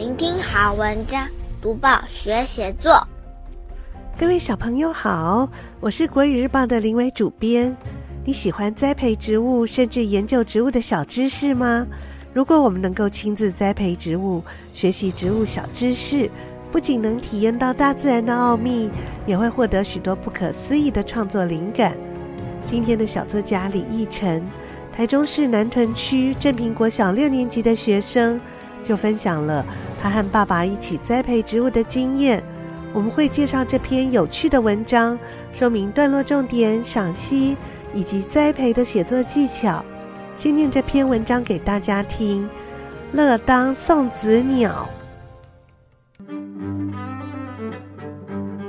聆听好文章，读报学写作。各位小朋友好，我是国语日报的林伟主编。你喜欢栽培植物，甚至研究植物的小知识吗？如果我们能够亲自栽培植物，学习植物小知识，不仅能体验到大自然的奥秘，也会获得许多不可思议的创作灵感。今天的小作家李义成，台中市南屯区正平国小六年级的学生，就分享了他和爸爸一起栽培植物的经验。我们会介绍这篇有趣的文章，说明段落重点、赏析以及栽培的写作技巧。先念这篇文章给大家听。乐当送子鸟。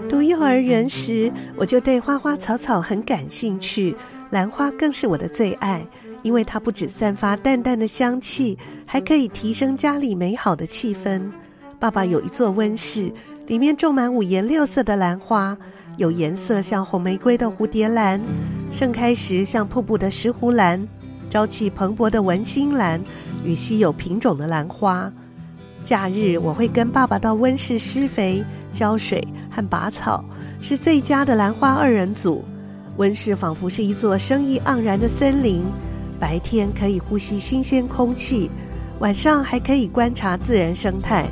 读幼儿园时，我就对花花草草很感兴趣，兰花更是我的最爱，因为它不只散发淡淡的香气，还可以提升家里美好的气氛。爸爸有一座温室，里面种满五颜六色的兰花，有颜色像红玫瑰的蝴蝶兰，盛开时像瀑布的石斛兰。朝气蓬勃的文心兰与稀有品种的兰花，假日我会跟爸爸到温室施肥、浇水和拔草，是最佳的兰花二人组。温室仿佛是一座生意盎然的森林，白天可以呼吸新鲜空气，晚上还可以观察自然生态。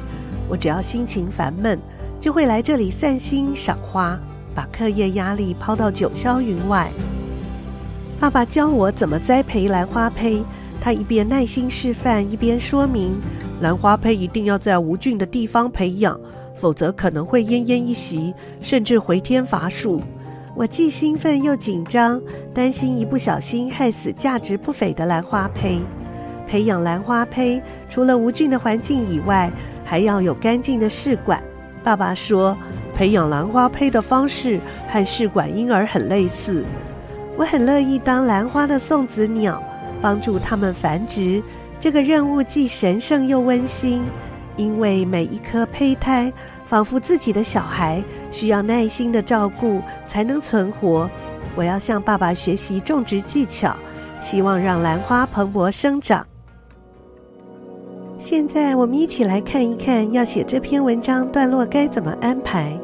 我只要心情烦闷，就会来这里散心赏花，把课业压力抛到九霄云外。爸爸教我怎么栽培兰花胚，他一边耐心示范，一边说明：兰花胚一定要在无菌的地方培养，否则可能会奄奄一息，甚至回天乏术。我既兴奋又紧张，担心一不小心害死价值不菲的兰花胚。培养兰花胚，除了无菌的环境以外，还要有干净的试管。爸爸说，培养兰花胚的方式和试管婴儿很类似。我很乐意当兰花的送子鸟，帮助它们繁殖。这个任务既神圣又温馨，因为每一颗胚胎仿佛自己的小孩，需要耐心的照顾才能存活。我要向爸爸学习种植技巧，希望让兰花蓬勃生长。现在我们一起来看一看，要写这篇文章段落该怎么安排。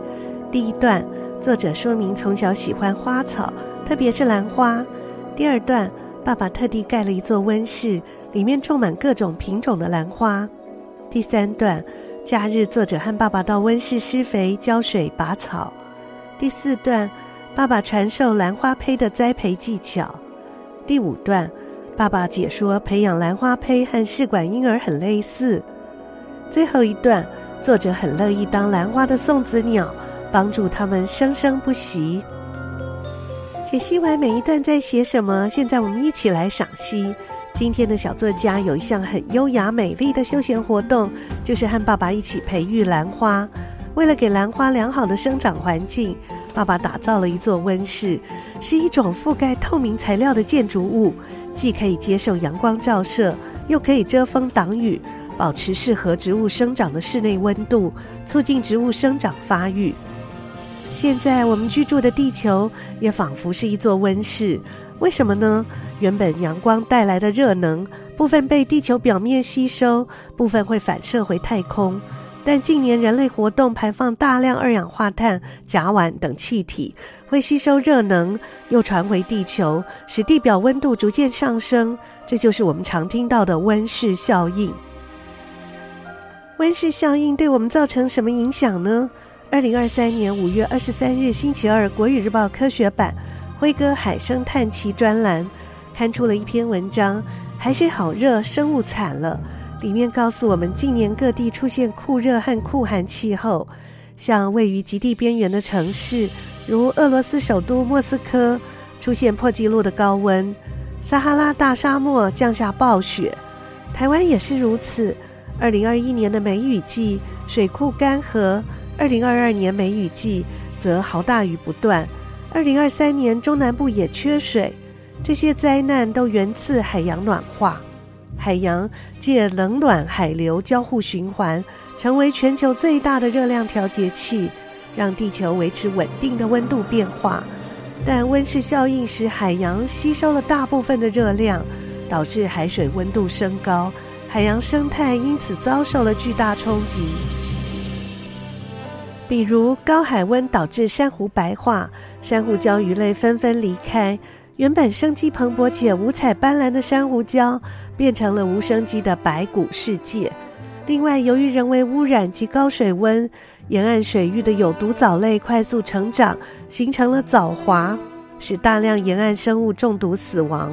第一段，作者说明从小喜欢花草。特别是兰花。第二段，爸爸特地盖了一座温室，里面种满各种品种的兰花。第三段，假日作者和爸爸到温室施肥、浇水、拔草。第四段，爸爸传授兰花胚的栽培技巧。第五段，爸爸解说培养兰花胚和试管婴儿很类似。最后一段，作者很乐意当兰花的送子鸟，帮助他们生生不息。解析完每一段在写什么，现在我们一起来赏析。今天的小作家有一项很优雅美丽的休闲活动，就是和爸爸一起培育兰花。为了给兰花良好的生长环境，爸爸打造了一座温室，是一种覆盖透明材料的建筑物，既可以接受阳光照射，又可以遮风挡雨，保持适合植物生长的室内温度，促进植物生长发育。现在我们居住的地球也仿佛是一座温室，为什么呢？原本阳光带来的热能，部分被地球表面吸收，部分会反射回太空。但近年人类活动排放大量二氧化碳、甲烷等气体，会吸收热能，又传回地球，使地表温度逐渐上升。这就是我们常听到的温室效应。温室效应对我们造成什么影响呢？二零二三年五月二十三日星期二，《国语日报》科学版《辉哥海生探奇》专栏刊出了一篇文章：“海水好热，生物惨了。”里面告诉我们，近年各地出现酷热和酷寒气候，像位于极地边缘的城市，如俄罗斯首都莫斯科，出现破纪录的高温；撒哈拉大沙漠降下暴雪，台湾也是如此。二零二一年的梅雨季，水库干涸。二零二二年梅雨季则豪大雨不断，二零二三年中南部也缺水，这些灾难都源自海洋暖化。海洋借冷暖海流交互循环，成为全球最大的热量调节器，让地球维持稳定的温度变化。但温室效应使海洋吸收了大部分的热量，导致海水温度升高，海洋生态因此遭受了巨大冲击。比如高海温导致珊瑚白化，珊瑚礁鱼类纷纷离开，原本生机蓬勃且五彩斑斓的珊瑚礁变成了无生机的白骨世界。另外，由于人为污染及高水温，沿岸水域的有毒藻类快速成长，形成了藻华，使大量沿岸生物中毒死亡。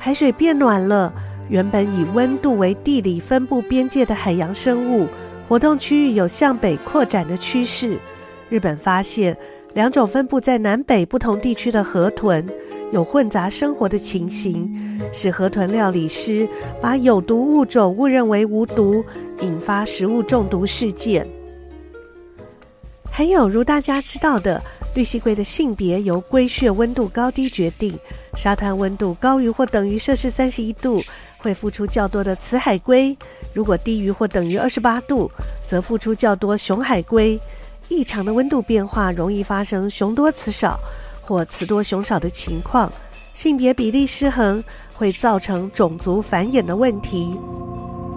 海水变暖了，原本以温度为地理分布边界的海洋生物活动区域有向北扩展的趋势。日本发现两种分布在南北不同地区的河豚有混杂生活的情形，使河豚料理师把有毒物种误认为无毒，引发食物中毒事件。还有如大家知道的，绿蠵龟的性别由龟穴温度高低决定。沙滩温度高于或等于摄氏三十一度，会孵出较多的雌海龟；如果低于或等于二十八度，则孵出较多雄海龟。异常的温度变化容易发生雄多雌少或雌多雄少的情况。性别比例失衡会造成种族繁衍的问题。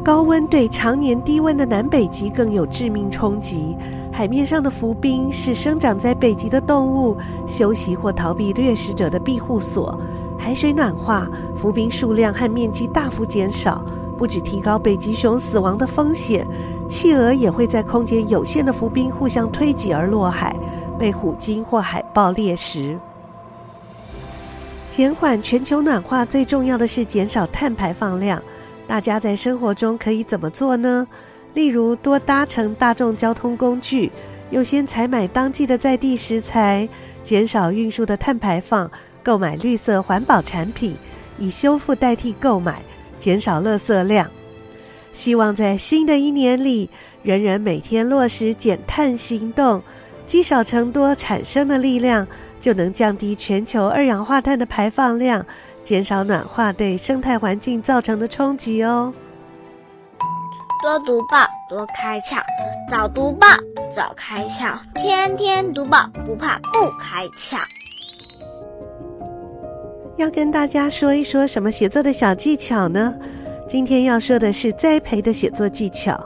高温对常年低温的南北极更有致命冲击。海面上的浮冰是生长在北极的动物休息或逃避掠食者的庇护所。海水暖化，浮冰数量和面积大幅减少，不止提高北极熊死亡的风险，企鹅也会在空间有限的浮冰互相推挤而落海，被虎鲸或海豹猎食。减缓全球暖化最重要的是减少碳排放量。大家在生活中可以怎么做呢？例如，多搭乘大众交通工具，优先采买当季的在地食材，减少运输的碳排放，购买绿色环保产品，以修复代替购买，减少垃圾量。希望在新的一年里，人人每天落实减碳行动，积少成多产生的力量，就能降低全球二氧化碳的排放量，减少暖化对生态环境造成的冲击哦。多读报，多开窍；早读报，早开窍；天天读报，不怕不开窍。要跟大家说一说什么写作的小技巧呢？今天要说的是栽培的写作技巧。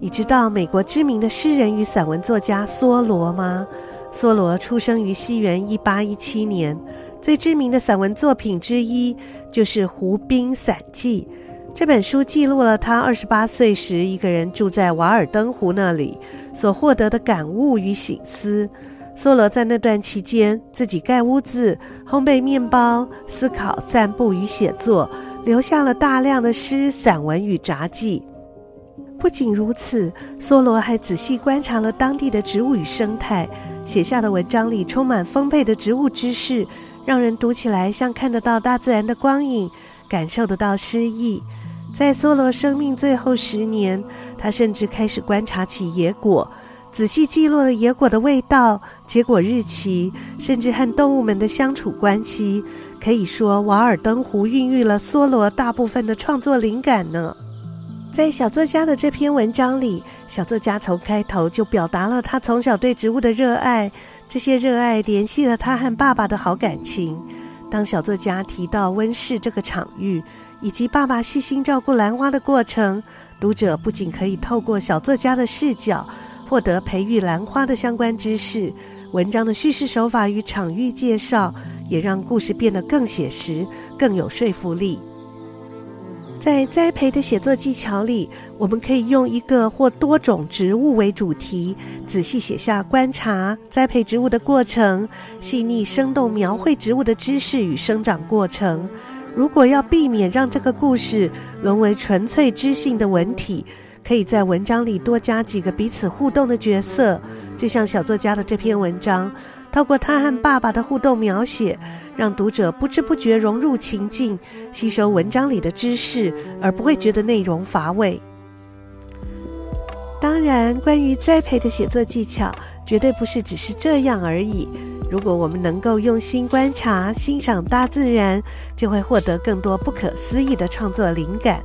你知道美国知名的诗人与散文作家梭罗吗？梭罗出生于西元一八一七年，最知名的散文作品之一就是《湖滨散记》。这本书记录了他二十八岁时一个人住在瓦尔登湖那里所获得的感悟与醒思。梭罗在那段期间自己盖屋子、烘焙面包、思考、散步与写作，留下了大量的诗、散文与札记。不仅如此，梭罗还仔细观察了当地的植物与生态，写下的文章里充满丰沛的植物知识，让人读起来像看得到大自然的光影，感受得到诗意。在梭罗生命最后十年，他甚至开始观察起野果，仔细记录了野果的味道、结果日期，甚至和动物们的相处关系。可以说，瓦尔登湖孕育了梭罗大部分的创作灵感呢。在小作家的这篇文章里，小作家从开头就表达了他从小对植物的热爱，这些热爱联系了他和爸爸的好感情。当小作家提到温室这个场域，以及爸爸细心照顾兰花的过程，读者不仅可以透过小作家的视角获得培育兰花的相关知识，文章的叙事手法与场域介绍也让故事变得更写实、更有说服力。在栽培的写作技巧里，我们可以用一个或多种植物为主题，仔细写下观察栽培植物的过程，细腻生动描绘植物的知识与生长过程。如果要避免让这个故事沦为纯粹知性的文体，可以在文章里多加几个彼此互动的角色，就像小作家的这篇文章，透过他和爸爸的互动描写，让读者不知不觉融入情境，吸收文章里的知识，而不会觉得内容乏味。当然，关于栽培的写作技巧，绝对不是只是这样而已。如果我们能够用心观察、欣赏大自然，就会获得更多不可思议的创作灵感。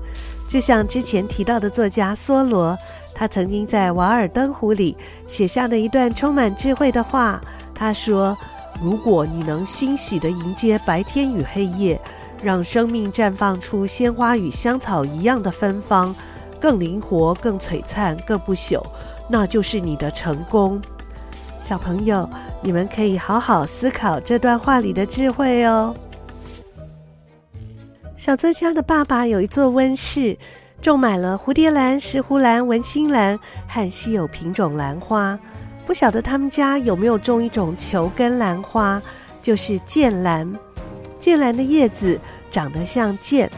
就像之前提到的作家梭罗，他曾经在《瓦尔登湖》里写下的一段充满智慧的话。他说：“如果你能欣喜地迎接白天与黑夜，让生命绽放出鲜花与香草一样的芬芳，更灵活、更璀璨、更不朽，那就是你的成功。小朋友，你们可以好好思考这段话里的智慧哦。小泽家的爸爸有一座温室，种满了蝴蝶兰、石斛兰、文心兰和稀有品种兰花。不晓得他们家有没有种一种球根兰花，就是剑兰。剑兰的叶子长得像剑，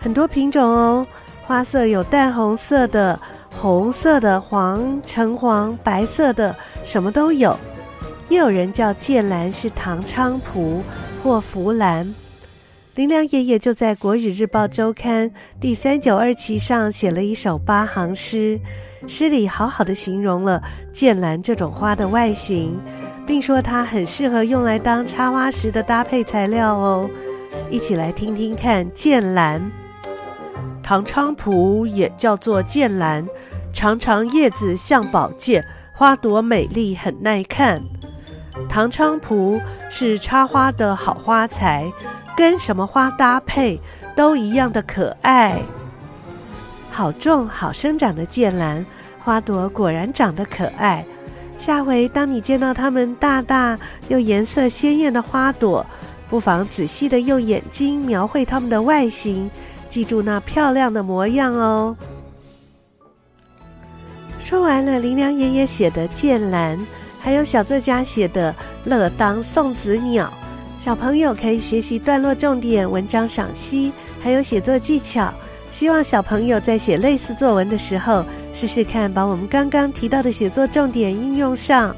很多品种哦。花色有淡红色的、红色的、黄、橙黄、白色的，什么都有。也有人叫剑兰是唐菖蒲或福兰。林良爷爷就在《国语日报周刊》第三九二期上写了一首八行诗。诗里好好的形容了剑兰这种花的外形，并说它很适合用来当插花时的搭配材料哦。一起来听听看剑兰。唐菖蒲也叫做剑兰，长长叶子像宝剑，花朵美丽很耐看。唐菖蒲是插花的好花材，跟什么花搭配都一样的可爱。好种好生长的剑兰，花朵果然长得可爱。下回当你见到它们大大又颜色鲜艳的花朵，不妨仔细地用眼睛描绘它们的外形，记住那漂亮的模样哦。说完了林良爷爷写的剑兰，还有小作家写的乐当送子鸟，小朋友可以学习段落重点、文章赏析，还有写作技巧。希望小朋友在写类似作文的时候，试试看把我们刚刚提到的写作重点应用上。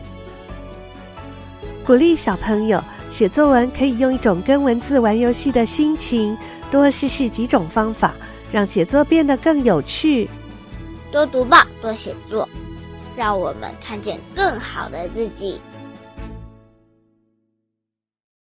鼓励小朋友写作文，可以用一种跟文字玩游戏的心情，多试试几种方法，让写作变得更有趣。多读报，多写作，让我们看见更好的自己。